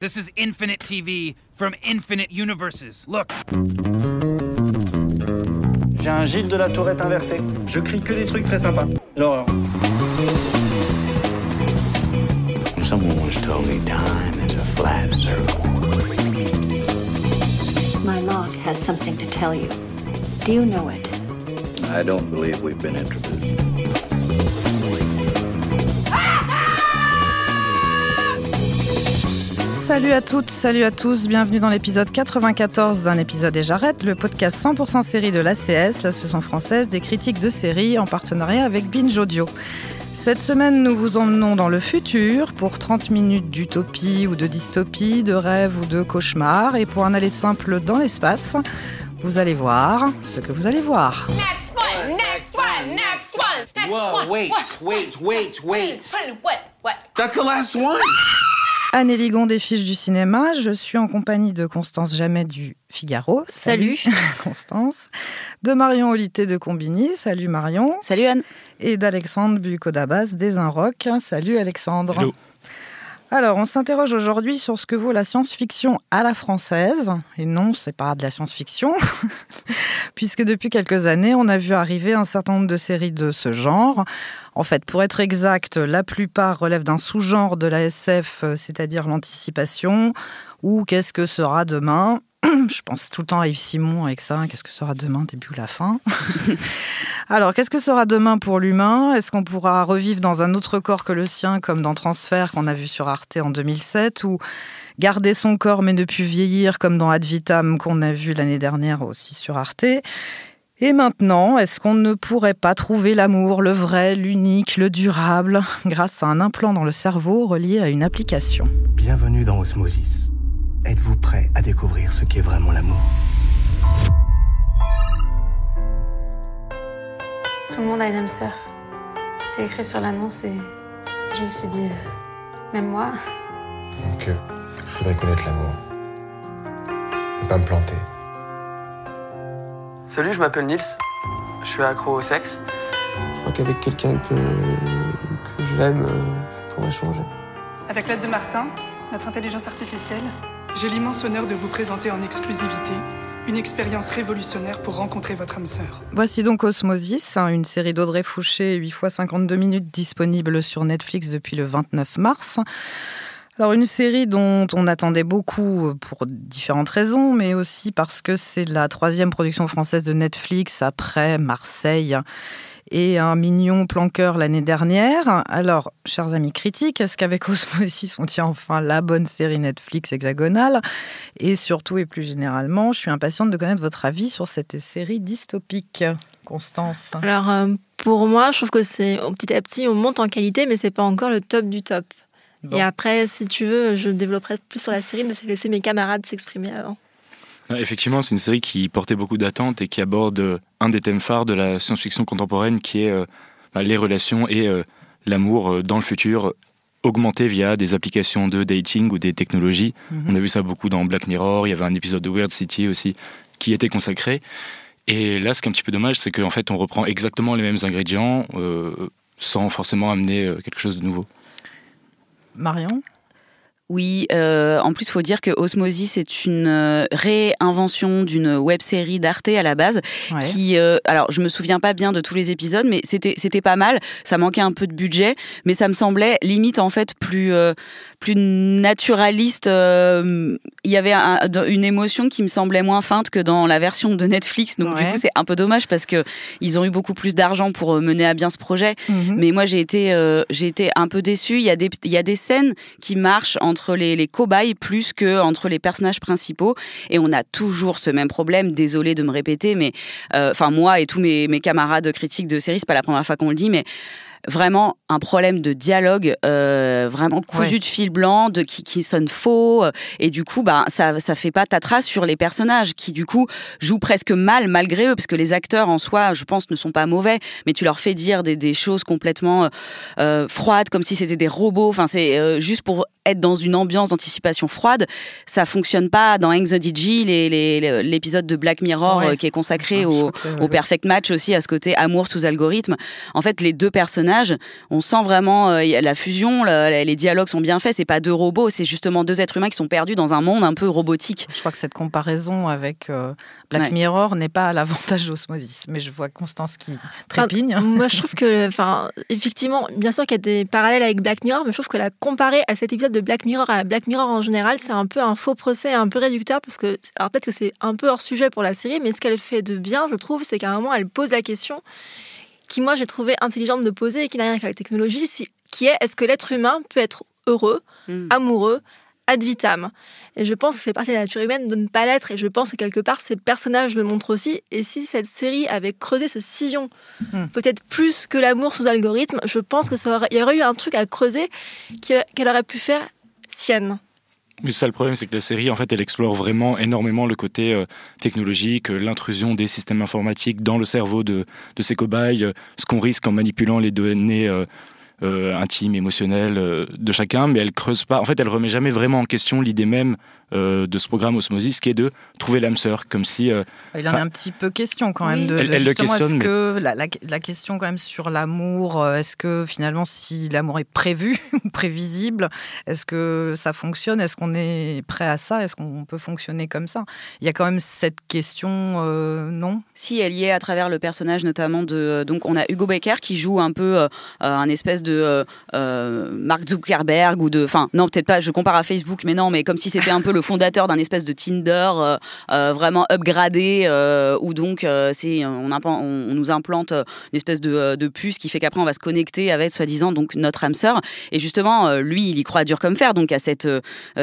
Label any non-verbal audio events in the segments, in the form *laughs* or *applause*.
This is Infinite TV from Infinite Universes. Look. J'ai un Gilles de la Tourette inversé. Je crie que des trucs très sympas. Alors. Someone once told me time is a flat circle. My log has something to tell you. Do you know it? I don't believe we've been introduced. Salut à toutes, salut à tous, bienvenue dans l'épisode 94 d'un épisode et j'arrête, le podcast 100% série de l'ACS, l'association française des critiques de séries en partenariat avec Binge Audio. Cette semaine, nous vous emmenons dans le futur pour 30 minutes d'utopie ou de dystopie, de rêve ou de cauchemar. Et pour un aller simple dans l'espace, vous allez voir ce que vous allez voir. Next one, next one, next one, next Whoa, one. wait, wait, wait, wait. What? What? What? That's the last one. Anne Ligon des fiches du cinéma, je suis en compagnie de Constance Jamais du Figaro. Salut. *laughs* Constance. De Marion Olité de Combini. Salut Marion. Salut Anne. Et d'Alexandre Bucodabas des Inrocks. Salut Alexandre. Hello. Alors, on s'interroge aujourd'hui sur ce que vaut la science-fiction à la française. Et non, c'est pas de la science-fiction, *laughs* puisque depuis quelques années, on a vu arriver un certain nombre de séries de ce genre. En fait, pour être exact, la plupart relèvent d'un sous-genre de la SF, c'est-à-dire l'anticipation, ou qu'est-ce que sera demain. *clears throat* Je pense tout le temps à Yves Simon avec ça. Qu'est-ce que sera demain, début ou la fin? *laughs* Alors, qu'est-ce que sera demain pour l'humain? Est-ce qu'on pourra revivre dans un autre corps que le sien, comme dans Transfert qu'on a vu sur Arte en 2007, ou garder son corps mais ne plus vieillir, comme dans Ad Vitam qu'on a vu l'année dernière aussi sur Arte? Et maintenant, est-ce qu'on ne pourrait pas trouver l'amour, le vrai, l'unique, le durable, *laughs* grâce à un implant dans le cerveau relié à une application? Bienvenue dans Osmosis. Êtes-vous prêt à découvrir ce qu'est vraiment l'amour? Tout le monde a une âme sœur. C'était écrit sur l'annonce et je me suis dit, euh, même moi. Donc, euh, il faudrait connaître l'amour. Et pas me planter. Salut, je m'appelle Nils. Je suis accro au sexe. Je crois qu'avec quelqu'un que, que j'aime, euh, je pourrais changer. Avec l'aide de Martin, notre intelligence artificielle, j'ai l'immense honneur de vous présenter en exclusivité une expérience révolutionnaire pour rencontrer votre âme sœur. Voici donc Osmosis, hein, une série d'Audrey Fouché, 8 fois 52 minutes, disponible sur Netflix depuis le 29 mars. Alors une série dont on attendait beaucoup pour différentes raisons, mais aussi parce que c'est la troisième production française de Netflix après Marseille et un mignon planqueur l'année dernière. Alors, chers amis critiques, est-ce qu'avec *laughs* Osmosis, on tient enfin la bonne série Netflix hexagonale? Et surtout et plus généralement, je suis impatiente de connaître votre avis sur cette série dystopique. Constance Alors euh, pour moi, je trouve que c'est petit à petit on monte en qualité, mais c'est pas encore le top du top. Bon. Et après, si tu veux, je développerai plus sur la série, mais je vais laisser mes camarades s'exprimer avant. Effectivement, c'est une série qui portait beaucoup d'attentes et qui aborde euh, un des thèmes phares de la science-fiction contemporaine qui est euh, bah, les relations et euh, l'amour dans le futur augmenté via des applications de dating ou des technologies. Mhm. On a vu ça beaucoup dans Black Mirror, il y avait un épisode de Weird City aussi qui était consacré. Et là, ce qui est un petit peu dommage, c'est qu'en fait, on reprend exactement les mêmes ingrédients euh, sans forcément amener quelque chose de nouveau. Marion? Oui, euh, en plus, il faut dire que Osmosis est une euh, réinvention d'une web série d'Arte à la base. Ouais. Qui, euh, alors, je me souviens pas bien de tous les épisodes, mais c'était c'était pas mal. Ça manquait un peu de budget, mais ça me semblait limite en fait plus euh, plus naturaliste. euh, Il y avait un- une émotion qui me semblait moins feinte que dans la version de Netflix. Donc du coup, c'est un peu dommage parce que ils ont eu beaucoup plus d'argent pour euh, mener à bien ce projet. Mhm. Mais moi, j'ai été, euh, j'ai été un peu déçue. Il y a des, il y a des scènes qui marchent entre les, les cobayes plus que entre les personnages principaux. Et on a toujours ce même problème. Désolée de me répéter, mais euh, enfin moi et tous mes, mes camarades critiques de série, c'est pas la première fois qu'on le dit, mais vraiment un problème de dialogue euh, vraiment cousu Ouais. de fil blanc de qui, qui sonne faux euh, et du coup bah ça ça fait pas ta trace sur les personnages qui du coup jouent presque mal malgré eux parce que les acteurs en soi je pense ne sont pas mauvais mais tu leur fais dire des, des choses complètement euh, froides comme si c'était des robots enfin c'est euh, juste pour être dans une ambiance d'anticipation froide ça fonctionne pas dans Hang the les- l'épisode de Black Mirror Ouais. qui est consacré Ah, au, au perfect match aussi à ce côté amour sous algorithme en fait les deux personnages personnages. On sent vraiment euh, la fusion, la- les dialogues sont bien faits. C'est pas deux robots, c'est justement deux êtres humains qui sont perdus dans un monde un peu robotique. Je crois que cette comparaison avec euh, Black Ouais. Mirror n'est pas à l'avantage d'Osmosis. Mais je vois Constance qui Enfin, trépigne. *laughs* moi, je *laughs* trouve que, enfin, effectivement, bien sûr qu'il y a des parallèles avec Black Mirror, mais je trouve que la comparer à cet épisode de Black Mirror à Black Mirror en général, c'est un peu un faux procès, un peu réducteur, parce que, alors peut-être que c'est un peu hors sujet pour la série, mais ce qu'elle fait de bien, je trouve, c'est qu'à un moment, elle pose la question qui, moi, j'ai trouvé intelligente de poser et qui n'a rien avec la technologie, si- qui est est-ce que l'être humain peut être heureux, amoureux, ad vitam? Et je pense que ça fait partie de la nature humaine de ne pas l'être, et je pense que quelque part, ces personnages le montrent aussi. Et si cette série avait creusé ce sillon, Hmm. peut-être plus que l'amour sous algorithme, je pense que ça aurait, il y aurait eu un truc à creuser qu'elle aurait pu faire sienne. Mais ça, le problème, c'est que la série, en fait, elle explore vraiment énormément le côté euh, technologique, euh, l'intrusion des systèmes informatiques dans le cerveau de, de ces cobayes, euh, ce qu'on risque en manipulant les données intimes, émotionnelles de chacun, mais elle creuse pas. En fait, elle remet jamais vraiment en question l'idée même euh, de ce programme Osmosis, qui est de trouver l'âme sœur, comme si. euh, Il en est un petit peu question quand même Oui. de, Elle- de elle le questionne, mais- que la, la- la question quand même sur l'amour, euh, est-ce que finalement si l'amour est prévu *laughs* ou prévisible, est-ce que ça fonctionne? Est-ce qu'on est prêt à ça? Est-ce qu'on peut fonctionner comme ça? Il y a quand même cette question, euh, non? Si elle y est à travers le personnage notamment de donc on a Hugo Becker qui joue un peu un espèce de Mark Zuckerberg ou de enfin non peut-être pas je compare à Facebook mais non mais comme si c'était un peu le fondateur d'un espèce de Tinder euh, euh, vraiment upgradé euh, où donc euh, c'est on, on, nous implante une espèce de, de puce qui fait qu'après on va se connecter avec soi-disant donc notre âme sœur. Et justement lui il y croit dur comme fer donc à cette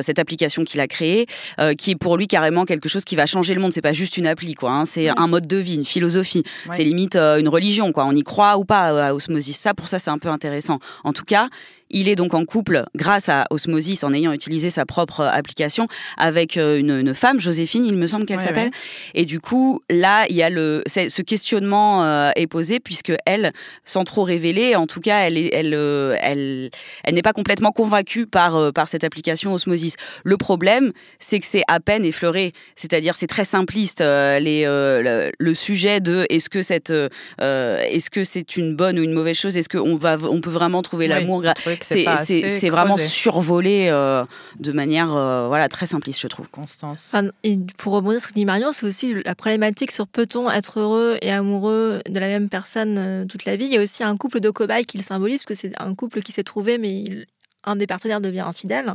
cette application qu'il a créée euh, qui est pour lui carrément quelque chose qui va changer le monde. C'est pas juste une appli quoi hein, c'est un mode de vie une philosophie. C'est limite une religion quoi. On y croit ou pas à Osmosis ça pour ça c'est un peu intéressant. En tout cas il est donc en couple grâce à Osmosis en ayant utilisé sa propre euh, application avec euh, une, une femme, Joséphine, il me semble qu'elle s'appelle. ouais. Et du coup, là, il y a le ce questionnement euh, est posé puisque elle, sans trop révéler, en tout cas, elle est, elle, euh, elle, elle n'est pas complètement convaincue par euh, par cette application Osmosis. Le problème, c'est que c'est à peine effleuré, c'est-à-dire c'est très simpliste les le, le sujet de est-ce que cette est-ce que c'est une bonne ou une mauvaise chose, est-ce qu'on va on peut vraiment trouver l'amour c'est vraiment survolé euh, de manière euh, voilà très simpliste, je trouve. Constance. Enfin, et pour rebondir sur ce que dit Marion, c'est aussi la problématique sur peut-on être heureux et amoureux de la même personne euh, toute la vie. Il y a aussi un couple de cobayes qui le symbolise, parce que c'est un couple qui s'est trouvé, mais il- un des partenaires devient infidèle.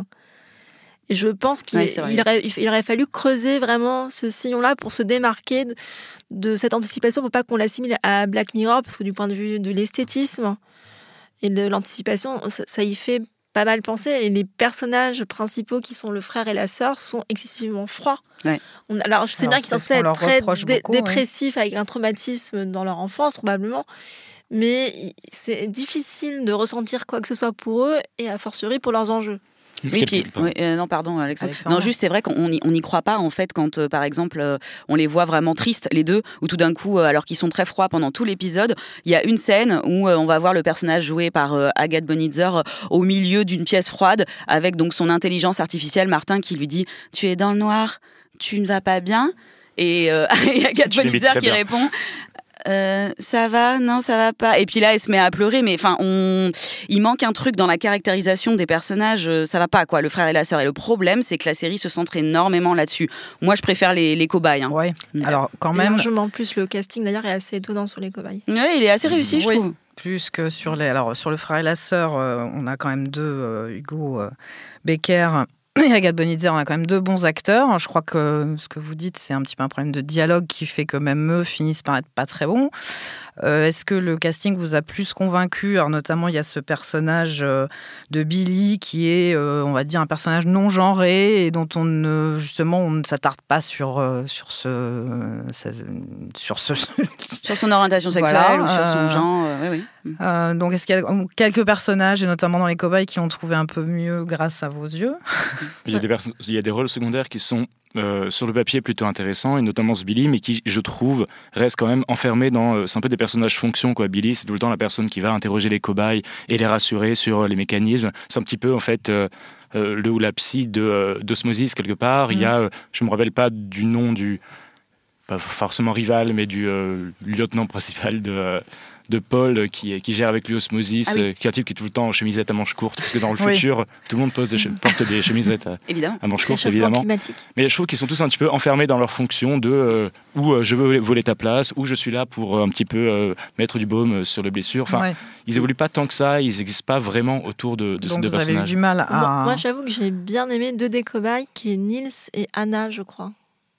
Et je pense qu'il Ouais, il aurait fallu creuser vraiment ce sillon-là pour se démarquer de, de cette anticipation, pour pas qu'on l'assimile à Black Mirror, parce que du point de vue de l'esthétisme et de l'anticipation, ça, ça y fait pas mal penser. Et les personnages principaux, qui sont le frère et la sœur, sont excessivement froids. Ouais. On- alors, je sais Alors, bien qu'ils sont censés être très dé- beaucoup, ouais. dépressifs, avec un traumatisme dans leur enfance, probablement. Mais c'est difficile de ressentir quoi que ce soit pour eux, et a fortiori pour leurs enjeux. Oui, puis, oui, euh, non, pardon, Alexandre. Alexandre. Non, juste, c'est vrai qu'on n'y on croit pas, en fait, quand, euh, par exemple, euh, on les voit vraiment tristes, les deux, ou tout d'un coup, euh, alors qu'ils sont très froids pendant tout l'épisode, il y a une scène où euh, on va voir le personnage joué par euh, Agathe Bonitzer au milieu d'une pièce froide, avec donc son intelligence artificielle, Martin, qui lui dit Tu es dans le noir, tu ne vas pas bien? Et, euh, *laughs* et Agathe Bonitzer qui bien. répond Euh, ça va, non, ça va pas. Et puis là, elle se met à pleurer, mais enfin, on, il manque un truc dans la caractérisation des personnages. euh, Ça va pas, quoi. Le frère et la sœur. Et le problème, c'est que la série se centre énormément là-dessus. Moi, je préfère les, les cobayes. Hein. Ouais. Alors quand même, Largement plus, le casting d'ailleurs est assez étonnant sur les cobayes. Ouais, il est assez réussi, je Oui. trouve. plus que sur les. Alors, sur le frère et la sœur, euh, on a quand même deux, euh, Hugo euh, Becker *coughs* et Agathe on a quand même deux bons acteurs. Je crois que ce que vous dites, c'est un petit peu un problème de dialogue qui fait que même eux finissent par être pas très bons. Euh, Est-ce que le casting vous a plus convaincu? Alors, notamment, il y a ce personnage euh, de Billy qui est, euh, on va dire, un personnage non genré et dont on ne, justement, on ne s'attarde pas sur, sur ce. sur ce. *laughs* Sur son orientation sexuelle Voilà, ou sur son genre. euh, oui, oui. Euh, donc, est-ce qu'il y a quelques personnages, et notamment dans les cobayes, qui ont trouvé un peu mieux grâce à vos yeux? Il y, a des perso- il y a des rôles secondaires qui sont euh, sur le papier plutôt intéressants, et notamment ce Billy, mais qui, je trouve, reste quand même enfermé dans. euh, c'est un peu des personnages fonction, quoi. Billy, c'est tout le temps la personne qui va interroger les cobayes et les rassurer sur euh, les mécanismes. C'est un petit peu, en fait. euh, le ou la psy de d'Osmosis quelque part. Il y a, euh, je me rappelle pas du nom du, pas forcément rival, mais du lieutenant principal de, de Paul qui, qui gère avec lui Osmosis, Ah oui. euh, qui est un type qui est tout le temps en chemisette à manches courtes, parce que dans le Oui. futur, tout le monde pose des che- porte des chemisettes à, Évidemment. à manches courtes, évidemment. climatique. Mais je trouve qu'ils sont tous un petit peu enfermés dans leur fonction de euh, où euh, je veux voler ta place, où je suis là pour euh, un petit peu euh, mettre du baume sur les blessures. Enfin, Ouais. ils évoluent pas tant que ça, ils n'existent pas vraiment autour de, de ces Donc deux vous avez eu du mal à. Moi, moi, j'avoue que j'ai bien aimé deux des cobayes, qui est Nils et Anna, je crois.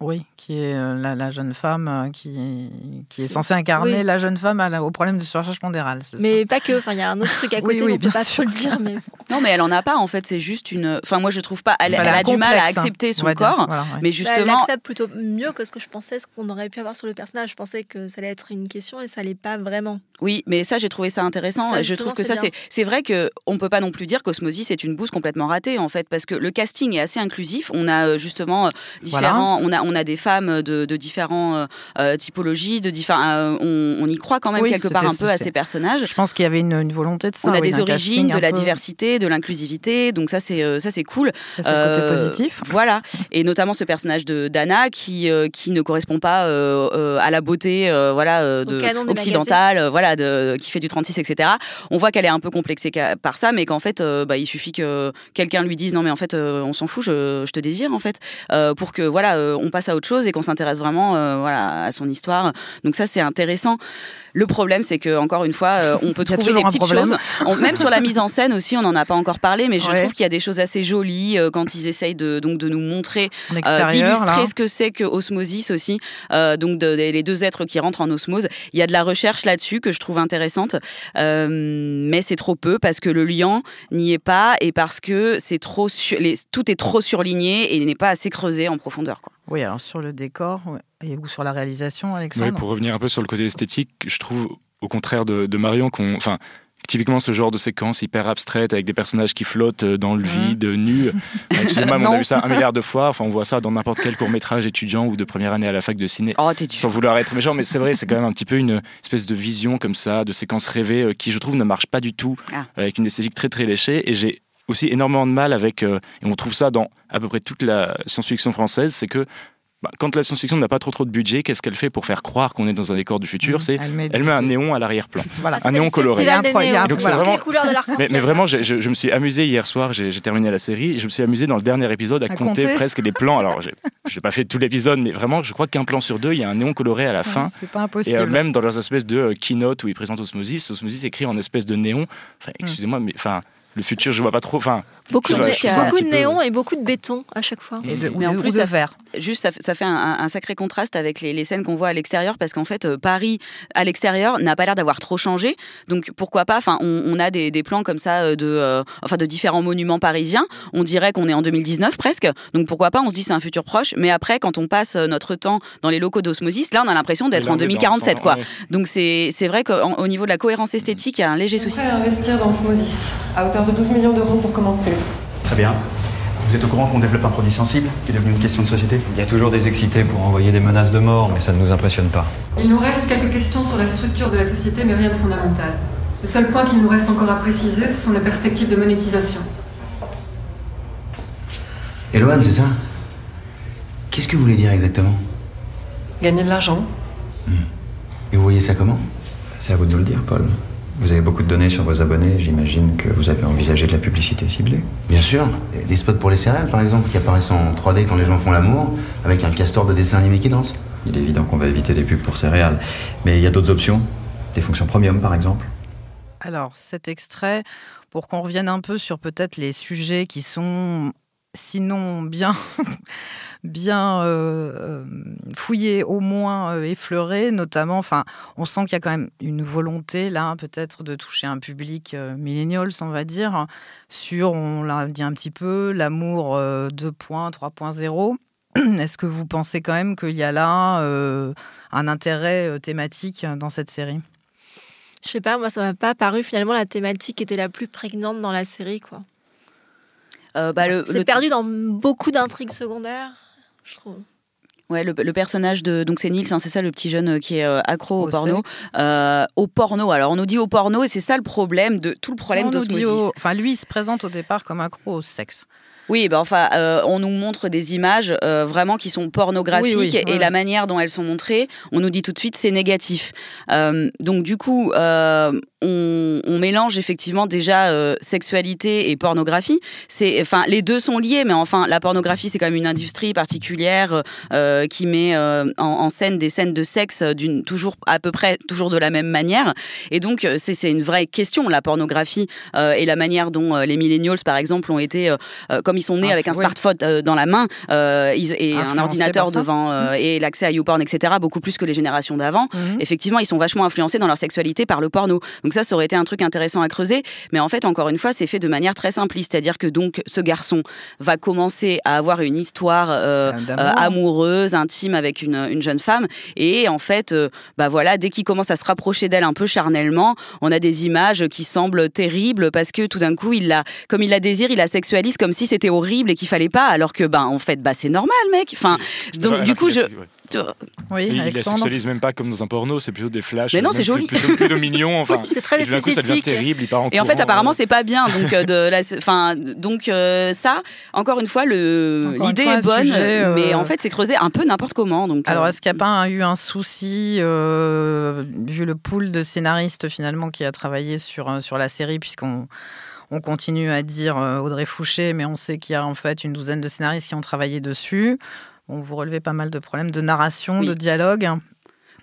Oui, qui est euh, la, la jeune femme euh, qui, qui est censée incarner Oui. la jeune femme à la- au problème de surcharge pondérale. ça Mais pas que, enfin, il y a un autre truc à *laughs* Oui, côté, oui, mais on peut bien pas sûr. trop le dire. Mais... Non, mais elle en a pas en fait. C'est juste une. Enfin, moi je trouve pas. Elle, Elle elle a du mal à hein, accepter on son corps. voilà, ouais. Mais Bah, elle justement, accepte plutôt mieux que ce que je pensais, ce qu'on aurait pu avoir sur le personnage. Je pensais que ça allait être une question et ça l'est pas vraiment. Oui, mais ça, j'ai trouvé ça intéressant. Ça, je trouve justement, que ça, c'est c'est vrai que on peut pas non plus dire qu'Osmosis est une bouse complètement ratée, en fait, parce que le casting est assez inclusif. On a euh, justement euh, différents, on a on a des femmes de, de différents euh, euh, typologies, de différents. euh, on, on y croit quand même Oui, quelque part un peu à ces personnages. Je pense qu'il y avait une, une volonté de ça. On a oui, des origines, de la peu- diversité, de l'inclusivité, donc ça c'est euh, ça c'est cool. Ça, c'est le côté positif. Voilà, et notamment ce personnage de Dana qui euh, qui ne correspond pas euh, euh, à la beauté, euh, voilà, euh, de occidentale, euh, voilà, de, qui fait du 36, etc. On voit qu'elle est un peu complexée par ça, mais qu'en fait, euh, bah, il suffit que quelqu'un lui dise non mais en fait, euh, on s'en fout, je, je te désire en fait, euh, pour que voilà, euh, on passe à autre chose et qu'on s'intéresse vraiment, euh, voilà, à son histoire. Donc ça c'est intéressant. Le problème, c'est que encore une fois, euh, on peut *laughs* trouver des petites problème. choses. On- même sur la mise en scène aussi, on n'en a pas encore parlé, mais je Ouais. trouve qu'il y a des choses assez jolies euh, quand ils essayent de donc de nous montrer, euh, d'illustrer ce que c'est que osmosis aussi. euh, donc de- de- les deux êtres qui rentrent en osmose. Il y a de la recherche là-dessus que je trouve intéressante, euh, mais c'est trop peu parce que le lien n'y est pas et parce que c'est trop sur- les- tout est trop surligné et n'est pas assez creusé en profondeur. Quoi. Oui, alors sur le décor et, ou sur la réalisation, Oui, Alexandre. pour revenir un peu sur le côté esthétique, je trouve au contraire de, de Marion qu'on. Enfin, Typiquement, ce genre de séquence hyper abstraite avec des personnages qui flottent euh, dans le vide, nus. Euh, *laughs* Excusez-moi, on a vu ça un milliard de fois. Enfin, on voit ça dans n'importe quel court métrage étudiant ou de première année à la fac de ciné. Oh. Sans vouloir être méchant, mais c'est vrai, c'est quand même un petit peu une espèce de vision comme ça, de séquence rêvée euh, qui, je trouve, ne marche pas du tout, Ah. avec une esthétique très très léchée. Et j'ai aussi énormément de mal avec, euh, et on trouve ça dans à peu près toute la science-fiction française, c'est que bah, quand la science-fiction n'a pas trop trop de budget, qu'est-ce qu'elle fait pour faire croire qu'on est dans un décor du futur C'est Elle met, elle met un néon à l'arrière-plan, *laughs* Voilà. un néon coloré. Néons. Donc c'est voilà. vraiment- Les couleurs de Mais, l'arc-en-ciel. mais vraiment, je, je me suis amusé hier soir, j'ai terminé la série, je me suis amusé dans le dernier épisode à, À compter, compter. presque les plans. Alors, j'ai pas fait tout l'épisode, mais vraiment, je crois qu'un plan sur deux, il y a un néon coloré à la fin. C'est pas Et impossible. euh, même dans leurs espèces de euh, keynote où ils présentent Osmosis, Osmosis écrit en espèce de néon. Enfin, Hmm. excusez-moi, mais enfin, le futur, je vois pas trop. Enfin, Beaucoup, de, beaucoup de néons et beaucoup de béton à chaque fois. Et de, Mais en plus, de ça- verre. Juste, ça, fait- ça fait un, sacré contraste avec les, les scènes qu'on voit à l'extérieur, parce qu'en fait, euh, Paris à l'extérieur n'a pas l'air d'avoir trop changé. Donc pourquoi pas? Enfin, on, on a des, des plans comme ça euh, de, euh, enfin, de différents monuments parisiens. On dirait qu'on est en 2019 presque. Donc pourquoi pas? On se dit c'est un futur proche. Mais après, quand on passe notre temps dans les locaux d'osmosis, là, on a l'impression d'être en on est dans 2047, le quoi. sang, ouais. Donc c'est c'est vrai qu'au niveau de la cohérence esthétique, il y a un léger On souci. à investir dans Osmosis, à hauteur de 12 millions d'euros pour commencer. Très bien. Vous êtes au courant qu'on développe un produit sensible qui est devenu une question de société? Il y a toujours des excités pour envoyer des menaces de mort, mais ça ne nous impressionne pas. Il nous reste quelques questions sur la structure de la société, mais rien de fondamental. Le seul point qu'il nous reste encore à préciser, ce sont les perspectives de monétisation. Eloane, c'est ça? Qu'est-ce que vous voulez dire exactement? Gagner de l'argent Et vous voyez ça comment? C'est à vous de nous le dire, Paul. Vous avez beaucoup de données sur vos abonnés, j'imagine que vous avez envisagé de la publicité ciblée. Bien sûr. Des spots pour les céréales, par exemple, qui apparaissent en 3D quand les gens font l'amour, avec un castor de dessin animé qui danse. Il est évident qu'on va éviter les pubs pour céréales. Mais il y a d'autres options. Des fonctions premium, par exemple. Alors, cet extrait, pour qu'on revienne un peu sur peut-être les sujets qui sont, sinon bien, *laughs* bien euh, euh, fouillés, au moins euh, effleurés, notamment, enfin, on sent qu'il y a quand même une volonté, là, peut-être de toucher un public euh, on va dire, sur, on l'a dit un petit peu, l'amour euh, 2.3.0. *clears throat* Est-ce que vous pensez quand même qu'il y a là un intérêt thématique dans cette série? Je sais pas, moi ça m'a pas paru finalement la thématique qui était la plus prégnante dans la série quoi. Euh, bah, le- C'est le- perdu dans beaucoup d'intrigues secondaires, je trouve. Ouais, le, le personnage de donc c'est Nils, hein, c'est ça le petit jeune euh, qui est euh, accro au, Au porno. Euh, au porno. Alors on nous dit au porno et c'est ça le problème de tout le problème On d'osmosis. au- Enfin, lui, il se présente au départ comme accro au sexe. Oui, bah enfin, euh, on nous montre des images euh, vraiment qui sont pornographiques Oui, oui, et ouais, la manière dont elles sont montrées, on nous dit tout de suite c'est négatif. Euh, donc du coup, euh, on, on mélange effectivement déjà euh, sexualité et pornographie. C'est, enfin, les deux sont liés, mais enfin, la pornographie c'est quand même une industrie particulière euh, qui met euh, en, en scène des scènes de sexe d'une toujours à peu près toujours de la même manière. Et donc c'est c'est une vraie question la pornographie et la manière dont les millennials par exemple ont été comme ils sont nés Ah, avec un smartphone dans la main ils- et un ordinateur devant euh, et l'accès à YouPorn etc beaucoup plus que les générations d'avant Mhm. effectivement ils sont vachement influencés dans leur sexualité par le porno donc ça ça aurait été un truc intéressant à creuser. Mais en fait encore une fois c'est fait de manière très simpliste. C'est-à-dire que donc ce garçon va commencer à avoir une histoire euh, d'amour. euh, amoureuse intime avec une, une jeune femme. Et en fait euh, bah voilà dès qu'il commence à se rapprocher d'elle un peu charnellement on a des images qui semblent terribles parce que tout d'un coup il la comme il la désire il la sexualise comme si c'était horrible et qu'il fallait pas. Alors que ben en fait bah c'est normal mec. Enfin donc du coup je a- ouais. Oui, Et il la sexualise même pas comme dans un porno, c'est plutôt des flashs. Mais non, même c'est joli. Plutôt, plutôt mignon. *laughs* Enfin, Oui, c'est très et d'un coup, ça devient esthétique. terrible. Il part en Et en fait, apparemment, euh. c'est pas bien. Donc, euh, de la, enfin, donc euh, ça, encore une fois, l'idée est bonne, sujet, euh, mais en fait, c'est creusé un peu n'importe comment. Donc, Alors, euh, est-ce qu'il n'y a pas eu un souci, euh, vu le pool de scénaristes finalement qui a travaillé sur, euh, sur la série, puisqu'on on continue à dire euh, Audrey Fouché, mais on sait qu'il y a en fait une douzaine de scénaristes qui ont travaillé dessus. Bon, vous relevez pas mal de problèmes de narration, Oui. de dialogue.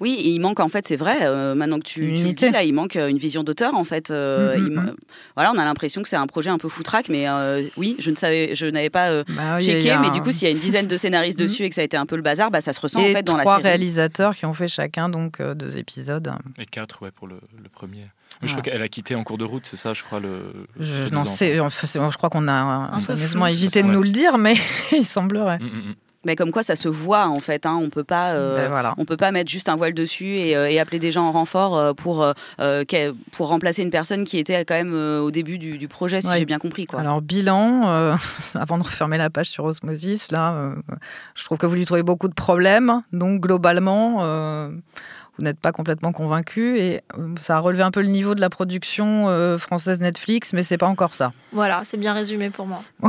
Oui, et il manque en fait, c'est vrai. euh, maintenant que tu, tu le dis là, il manque euh, une vision d'auteur en fait. euh, Mm, mm, il mm. Voilà, on a l'impression que c'est un projet un peu foutraque, mais euh, oui, je ne savais, je n'avais pas euh, Bah checké, a mais un- du coup, s'il y a une dizaine de scénaristes *laughs* dessus et que ça a été un peu le bazar, bah ça se ressent Et en fait dans la trois série. réalisateurs qui ont fait chacun donc euh, deux épisodes. Et quatre, ouais, pour le, le premier. Je Voilà. crois qu'elle a quitté en cours de route, c'est ça, je crois, le. Je, le non, c'est, je crois qu'on a soigneusement évité de ouais. nous le dire, mais *laughs* il semblerait. Mm. Mais comme quoi, ça se voit en fait. Hein, on peut pas, euh, Ben voilà. on peut pas mettre juste un voile dessus et, euh, et appeler des gens en renfort euh, pour pour remplacer une personne qui était quand même au début du, du projet, si Ouais. j'ai bien compris quoi. Alors, bilan, *laughs* avant de refermer la page sur Osmosis, là, je trouve que vous lui trouvez beaucoup de problèmes. Donc, globalement, vous n'êtes pas complètement convaincu. Et euh, ça a relevé un peu le niveau de la production euh, française Netflix, mais c'est pas encore ça. Voilà, c'est bien résumé pour moi. *laughs*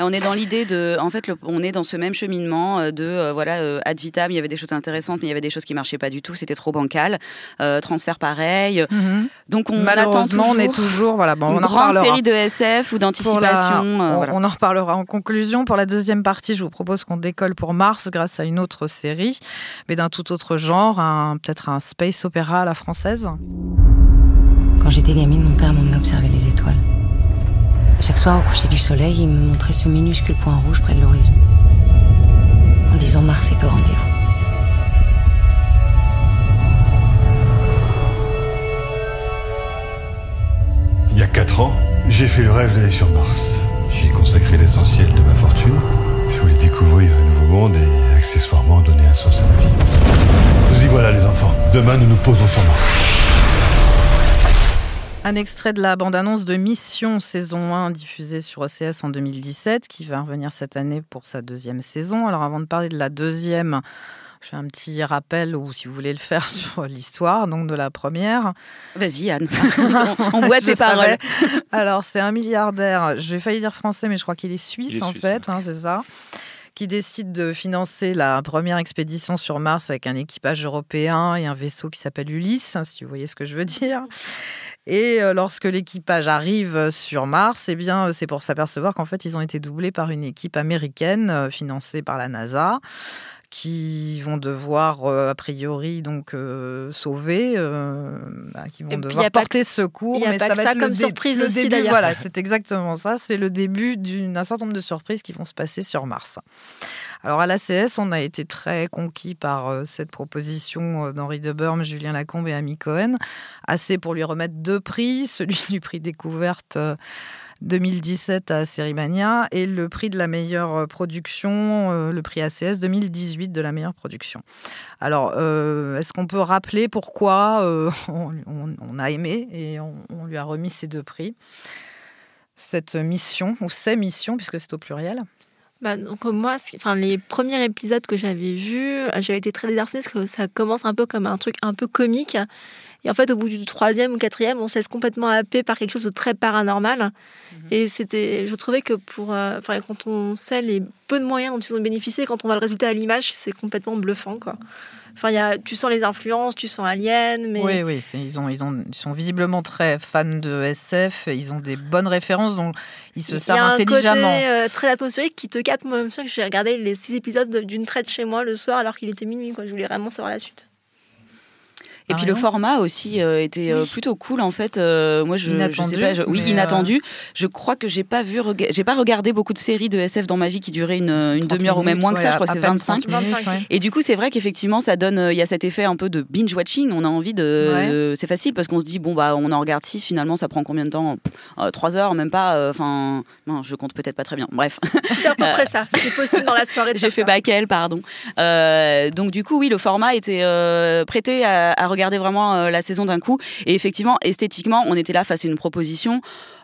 On est dans l'idée de, en fait, le- on est dans ce même cheminement euh, de, euh, voilà, euh, ad vitam. Il y avait des choses intéressantes, mais il y avait des choses qui marchaient pas du tout. C'était trop bancal. Euh, transfert pareil. Donc on attend Malheureusement, toujours on est toujours. Voilà, bon, une on en grande reparlera. série de SF ou la- d'anticipation. euh, on, voilà. on en reparlera en conclusion. Pour la deuxième partie, je vous propose qu'on décolle pour Mars grâce à une autre série, mais d'un tout autre genre, un- peut-être un space opéra à la française. Quand j'étais gamine, mon père m'emmenait observer les étoiles. Chaque soir, au coucher du soleil, il me montrait ce minuscule point rouge près de l'horizon. En disant Mars est au rendez-vous. Il y a 4 ans, j'ai fait le rêve d'aller sur Mars. J'y ai consacré l'essentiel de ma fortune. Je voulais découvrir un nouveau monde et accessoirement donner un sens à ma vie. Enfants. Demain, nous nous posons sur Mars. Un extrait de la bande-annonce de Mission saison 1 diffusée sur OCS en 2017 qui va revenir cette année pour sa deuxième saison. Alors avant de parler de la deuxième, je fais un petit rappel ou si vous voulez le faire *laughs* sur l'histoire donc de la première. Vas-y Anne, *laughs* on, Je tes paroles. Alors c'est un milliardaire, j'ai failli dire français mais je crois qu'il est suisse est en suisse, fait, hein, c'est ça qui décide de financer la première expédition sur Mars avec un équipage européen et un vaisseau qui s'appelle Ulysse, hein, si vous voyez ce que je veux dire. Et euh, lorsque l'équipage arrive sur Mars, eh bien, euh, c'est pour s'apercevoir qu'en fait, ils ont été doublés par une équipe américaine euh, financée par la NASA qui vont devoir euh, a priori donc euh, sauver, euh, bah, qui vont devoir porter que- secours. a mais pas ça que va ça être comme le surprise le aussi, début, d'ailleurs. Voilà, c'est exactement ça. C'est le début d'un certain nombre de surprises qui vont se passer sur Mars. Alors à l'ACS, on a été très conquis par cette proposition d'Henri Deberme, Julien Lacombe et Ami Cohen, assez pour lui remettre deux prix, *laughs* celui du prix découverte 2017 à Sérimania et le prix de la meilleure euh, production, euh, le prix ACS 2018 de la meilleure production. Alors, euh, est-ce qu'on peut rappeler pourquoi *laughs* on, a aimé et on, lui a remis ces deux prix cette mission, ou ces missions, puisque c'est au pluriel? Bah, donc moi, enfin les premiers épisodes que j'avais vus, j'avais été très désarçonnée parce que ça commence un peu comme un truc un peu comique. Et en fait, au bout du troisième ou quatrième, on se laisse complètement happer par quelque chose de très paranormal. Et c'était, je trouvais que pour, euh, enfin, quand on sait les peu de moyens dont ils ont bénéficié, quand on voit le résultat à l'image, c'est complètement bluffant, quoi. Enfin, y a, tu sens les influences, tu sens Alien, mais Oui, oui, c'est- ils, ont, ils, ont, ils sont visiblement très fans de SF, ils ont des bonnes références, donc ils se il y servent a un intelligemment. côté euh, très atmosphérique qui te capte. Moi, je me souviens que j'ai regardé les six épisodes d'une traite chez moi le soir alors qu'il était minuit. Quoi. Je voulais vraiment savoir la suite. Et puis le format aussi euh, était euh, plutôt cool en fait. Euh, moi je, je sais Inattendu, pas, je- oui inattendu. Je crois que j'ai pas vu, j'ai pas regardé beaucoup de séries de SF dans ma vie qui duraient une, une 30 demi-heure ou même moins que ça. Je crois que c'est peine 25. 30 minutes, ouais. Et du coup c'est vrai qu'effectivement ça donne, il y a cet effet un peu de binge watching. On a envie de, Ouais. c'est facile parce qu'on se dit bon bah on en regarde 6 finalement ça prend combien de temps? Pff, euh, Trois heures même pas. Enfin non je compte peut-être pas très bien. Bref. C'était à peu près ça. C'était possible dans la soirée *laughs* J'ai fait ça. Backel, pardon. Donc du coup, oui, le format était prêté à, à regarder vraiment euh, la saison d'un coup. Et effectivement, esthétiquement, on était là face à une proposition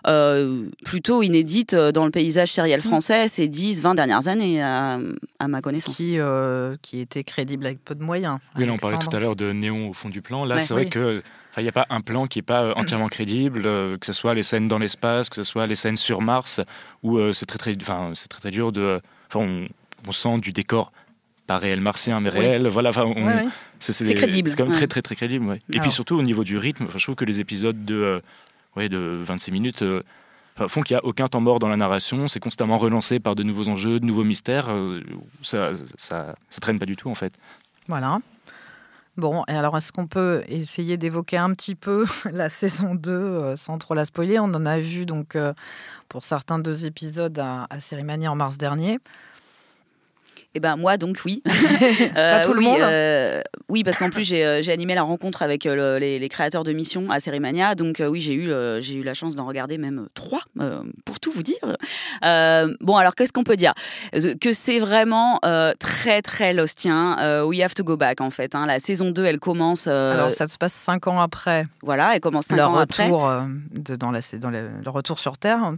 euh, plutôt inédite euh, dans le paysage sériel français ces 10-20 dernières années, à, à ma connaissance. Qui, euh, qui était crédible avec peu de moyens. Oui, là, on parlait tout à l'heure de néon au fond du plan. Là, Ouais. c'est vrai Oui. que. Il n'y a pas un plan qui n'est pas entièrement crédible, euh, que ce soit les scènes dans l'espace, que ce soit les scènes sur Mars, où euh, c'est très, très, enfin, c'est très, très dur de. Enfin, on, on sent du décor, pas réel martien, mais Oui. réel. Voilà, enfin, on- Ouais, ouais. c'est crédible, C'est quand même ouais. très, très, très crédible. Et Alors. puis surtout, au niveau du rythme, je trouve que les épisodes de, euh, ouais, de 26 minutes. euh, font qu'il n'y a aucun temps mort dans la narration, c'est constamment relancé par de nouveaux enjeux, de nouveaux mystères, euh, ça, ça, ça traîne pas du tout en fait. Voilà. Bon, et alors est-ce qu'on peut essayer d'évoquer un petit peu *laughs* la saison 2 euh, sans trop la spoiler? On en a vu donc pour certains deux épisodes à, à Cérimania en mars dernier. Eh ben moi donc oui. *laughs* Pas tout le monde euh, oui parce qu'en plus j'ai euh, animé la rencontre avec euh, le- les, les créateurs de Mission à Cérémania, donc euh, oui j'ai eu euh, j'ai eu la chance d'en regarder même euh, trois euh, pour tout vous dire. Euh, bon alors qu'est-ce qu'on peut dire? Euh, Que c'est vraiment euh, très très lostien. Euh, we have to go back en fait. hein. La saison 2 elle commence. euh, Alors ça se passe cinq ans après. Voilà, elle commence cinq ans après. retour euh, de- dans, la, dans le, le retour sur Terre.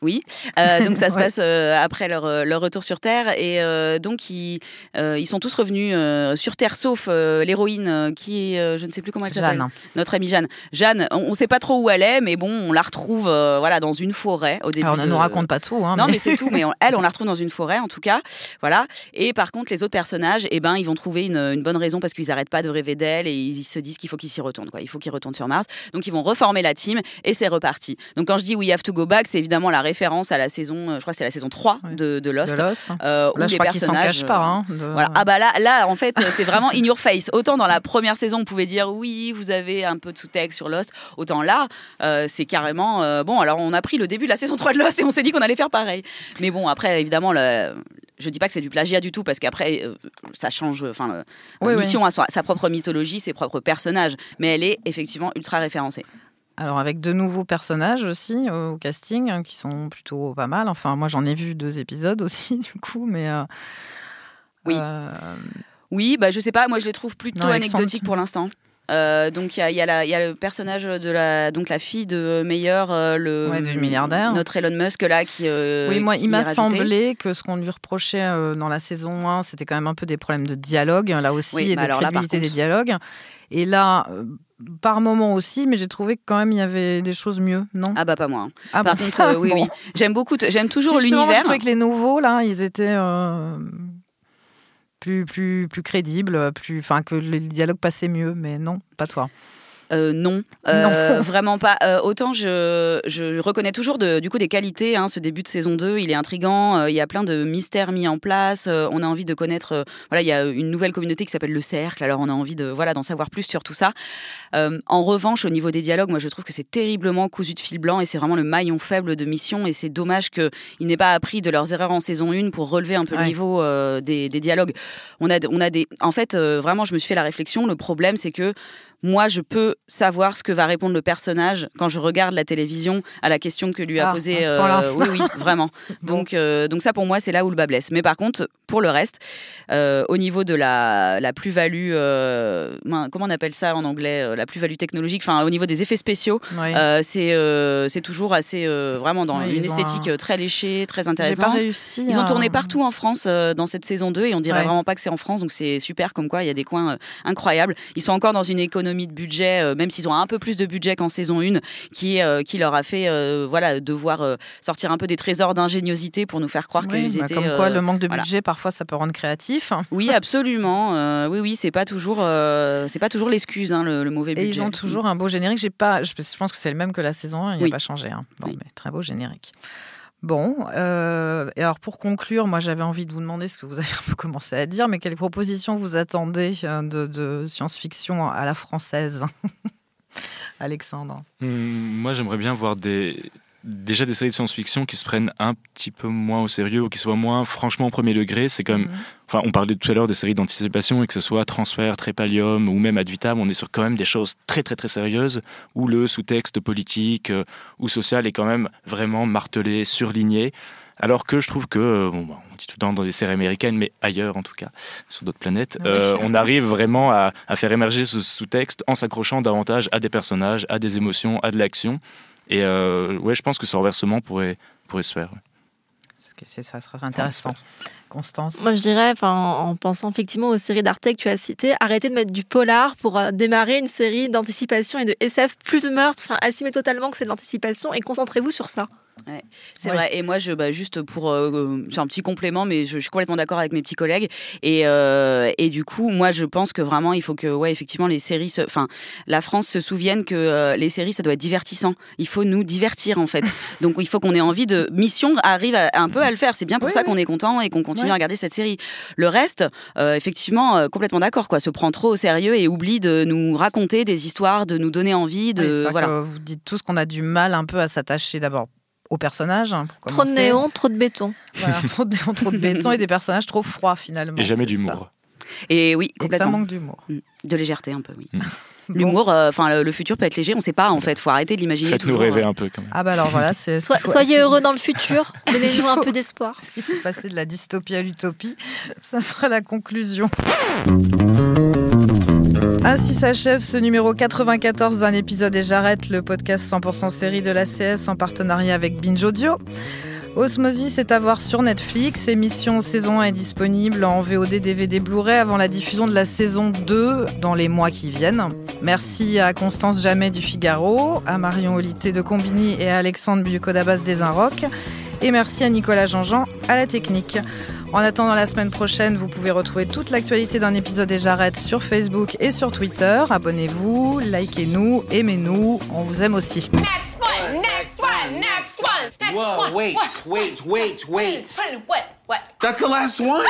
Oui, euh, donc ça se *laughs* passe euh, après leur, euh, leur retour sur Terre et euh, donc ils, ils sont tous revenus sur Terre sauf l'héroïne qui est, je ne sais plus comment elle s'appelle, notre amie Jeanne. Jeanne, on ne sait pas trop où elle est, mais bon, on la retrouve voilà dans une forêt au début. Alors on ne de- nous raconte pas tout. hein, non, mais, c'est tout. Mais *laughs* on- elle, on la retrouve dans une forêt, en tout cas. Voilà. Et par contre, les autres personnages, eh ben, ils vont trouver une, une bonne raison parce qu'ils n'arrêtent pas de rêver d'elle et ils se disent qu'il faut qu'ils s'y retournent. Quoi. Il faut qu'ils retournent sur Mars. Donc, ils vont reformer la team et c'est reparti. Donc, quand je dis We Have to Go Back, c'est évidemment la référence à la saison, euh, je crois que c'est la saison 3 de, de Lost. De Lost. euh, Là, où je les crois s'en personnages, cachent pas, euh, hein, de- Voilà. Ah bah là, là, en fait, c'est vraiment in your face. Autant dans la première saison, on pouvait dire oui, vous avez un peu de sous-texte sur Lost. Autant là, euh, c'est carrément euh, bon. Alors, on a pris le début de la saison 3 de Lost et on s'est dit qu'on allait faire pareil. Mais bon, après, évidemment, le- je dis pas que c'est du plagiat du tout parce qu'après, euh, ça change. Enfin, le- Oui, oui. mission a sa, sa propre mythologie, ses propres personnages, mais elle est effectivement ultra référencée. Alors avec de nouveaux personnages aussi euh, au casting hein, qui sont plutôt pas mal. Enfin moi j'en ai vu deux épisodes aussi *laughs* du coup, mais euh, Oui. euh, Oui, bah je sais pas, moi je les trouve plutôt Non, anecdotiques pour l'instant. Euh, donc il y y a y le personnage de la donc la fille de Meyer, euh, le Ouais, du milliardaire. notre Elon Musk là qui. euh, oui, moi, qui il m'a semblé que ce qu'on lui reprochait dans la saison 1, c'était quand même un peu des problèmes de dialogue, là aussi, Oui, et bah de alors là, des dialogues. Et là, par moment aussi, mais j'ai trouvé que quand même il y avait des choses mieux, non? Ah bah pas moi. hein. Ah Par bon contre, euh, oui, *laughs* Bon. oui, j'aime beaucoup, j'aime toujours l'univers. Que les nouveaux, là, ils étaient euh, plus, plus, plus crédibles, plus, enfin, que les dialogues passaient mieux, mais non, pas toi. Euh, non, Euh, *laughs* vraiment pas. Euh, autant je, je reconnais toujours de- du coup des qualités. hein, ce début de saison 2, il est intrigant. il y a plein de mystères mis en place. on a envie de connaître. voilà, il y a une nouvelle communauté qui s'appelle le Cercle. Alors on a envie de voilà d'en savoir plus sur tout ça. En revanche, au niveau des dialogues, moi je trouve que c'est terriblement cousu de fil blanc et c'est vraiment le maillon faible de Mission. Et c'est dommage qu'ils n'aient pas appris de leurs erreurs en saison 1 pour relever un peu le niveau des, des dialogues. On a, on a des. En fait, vraiment, je me suis fait la réflexion. Le problème, c'est que moi, je peux savoir ce que va répondre le personnage quand je regarde la télévision à la question que lui a Ah, posée. point-là. oui, oui, *laughs* vraiment. Donc, euh, donc ça, pour moi, c'est là où le bas blesse. Mais par contre, pour le reste, euh, au niveau de la, la plus-value, euh, comment on appelle ça en anglais, euh, la plus-value technologique, enfin, au niveau des effets spéciaux, Oui. euh, c'est euh, toujours assez, euh, vraiment dans Oui, une esthétique un- euh, très léchée, très intéressante. pas réussi. Ils ont à- tourné partout en France euh, dans cette saison 2 et on dirait Ouais. vraiment pas que c'est en France, donc c'est super comme quoi il y a des coins euh, incroyables. Ils sont encore dans une économie de budget euh, même s'ils ont un peu plus de budget qu'en saison 1, qui, euh, qui leur a fait euh, voilà, devoir sortir un peu des trésors d'ingéniosité pour nous faire croire Oui, qu'ils bah, étaient. comme quoi, le manque de voilà. budget, parfois, ça peut rendre créatif. Oui, *laughs* absolument. oui, oui, c'est pas toujours, c'est pas toujours l'excuse, hein, le, le mauvais Et budget. ils ont toujours un beau générique. J'ai pas, je je pense que c'est le même que la saison 1, il n'a Oui. pas changé. hein. Bon, mais très beau générique. Bon, euh, et alors pour conclure, moi j'avais envie de vous demander ce que vous avez *laughs* un peu commencé à dire, mais quelles propositions vous attendez euh, de, science-fiction à la française? *laughs* Alexandre. Hum, Moi, j'aimerais bien voir des déjà des séries de science-fiction qui se prennent un petit peu moins au sérieux ou qui soient moins franchement au premier degré. C'est comme, enfin, on parlait tout à l'heure des séries d'anticipation et que ce soit Transfert, Trépalium ou même Ad Vitam, on est sur quand même des choses très très très sérieuses où le sous-texte politique euh, ou social est quand même vraiment martelé, surligné. Alors que je trouve que, euh, bon, bah, on dit tout le temps dans des séries américaines, mais ailleurs en tout cas, sur d'autres planètes, Oui. euh, on arrive vraiment à, à faire émerger ce sous-texte en s'accrochant davantage à des personnages, à des émotions, à de l'action. Et euh, ouais, je pense que ce renversement pourrait, pourrait se faire. Que c'est- ça sera intéressant. Constance Moi, je dirais, enfin, en en pensant effectivement aux séries d'Arte que tu as citées, arrêtez de mettre du polar pour euh, démarrer une série d'anticipation et de SF plus de meurtre. Enfin, assumez totalement que c'est de l'anticipation et concentrez-vous sur ça. Ouais, c'est vrai. Et moi, je, bah, juste pour, euh, c'est un petit complément, mais je, je suis complètement d'accord avec mes petits collègues. Et, euh, et du coup, moi, je pense que vraiment, il faut que, ouais, effectivement, les séries, enfin, la France se souvienne que euh, les séries, ça doit être divertissant. Il faut nous divertir, en fait. *laughs* Donc, il faut qu'on ait envie de. Mission arrive à- un peu à le faire. C'est bien pour Oui, ça oui. qu'on est content et qu'on continue Ouais. à regarder cette série. Le reste, euh, effectivement, euh, complètement d'accord, quoi. Se prend trop au sérieux et oublie de nous raconter des histoires, de nous donner envie, de Oui, voilà. que vous dites tous qu'on a du mal un peu à s'attacher d'abord aux personnages. hein, Trop de néon, trop de béton. Voilà, *laughs* trop de néon, trop de béton et des personnages trop froids finalement. Et jamais d'humour. Et oui, Et que ça complètement. manque d'humour. Mm. De légèreté un peu, oui. L'humour, euh, enfin le, le futur peut être léger, on sait pas en fait, faut arrêter de l'imaginer Faites-nous toujours. rêver euh. un peu quand même. Ah bah alors voilà, c'est. Faut- soyez heureux dans le futur. *laughs* Donnez-nous un peu d'espoir. Il faut passer de la dystopie à l'utopie. Ça sera la conclusion. Ainsi s'achève ce numéro 94 d'un épisode et j'arrête le podcast 100% série de l'ACS en partenariat avec Binge Audio. Osmosis est à voir sur Netflix. Émission saison 1 est disponible en VOD, DVD, Blu-ray avant la diffusion de la saison 2 dans les mois qui viennent. Merci à Constance Jamais du Figaro, à Marion Olité de Combini et à Alexandre Bucodabas des Inrocks. Et merci à Nicolas Jean-Jean à la technique. En attendant la semaine prochaine, vous pouvez retrouver toute l'actualité d'un épisode et j'arrête sur Facebook et sur Twitter. Abonnez-vous, likez-nous, aimez-nous, on vous aime aussi. Next one, next one, next one, next Whoa, one. wait, wait, wait, wait. What? What? That's the last one?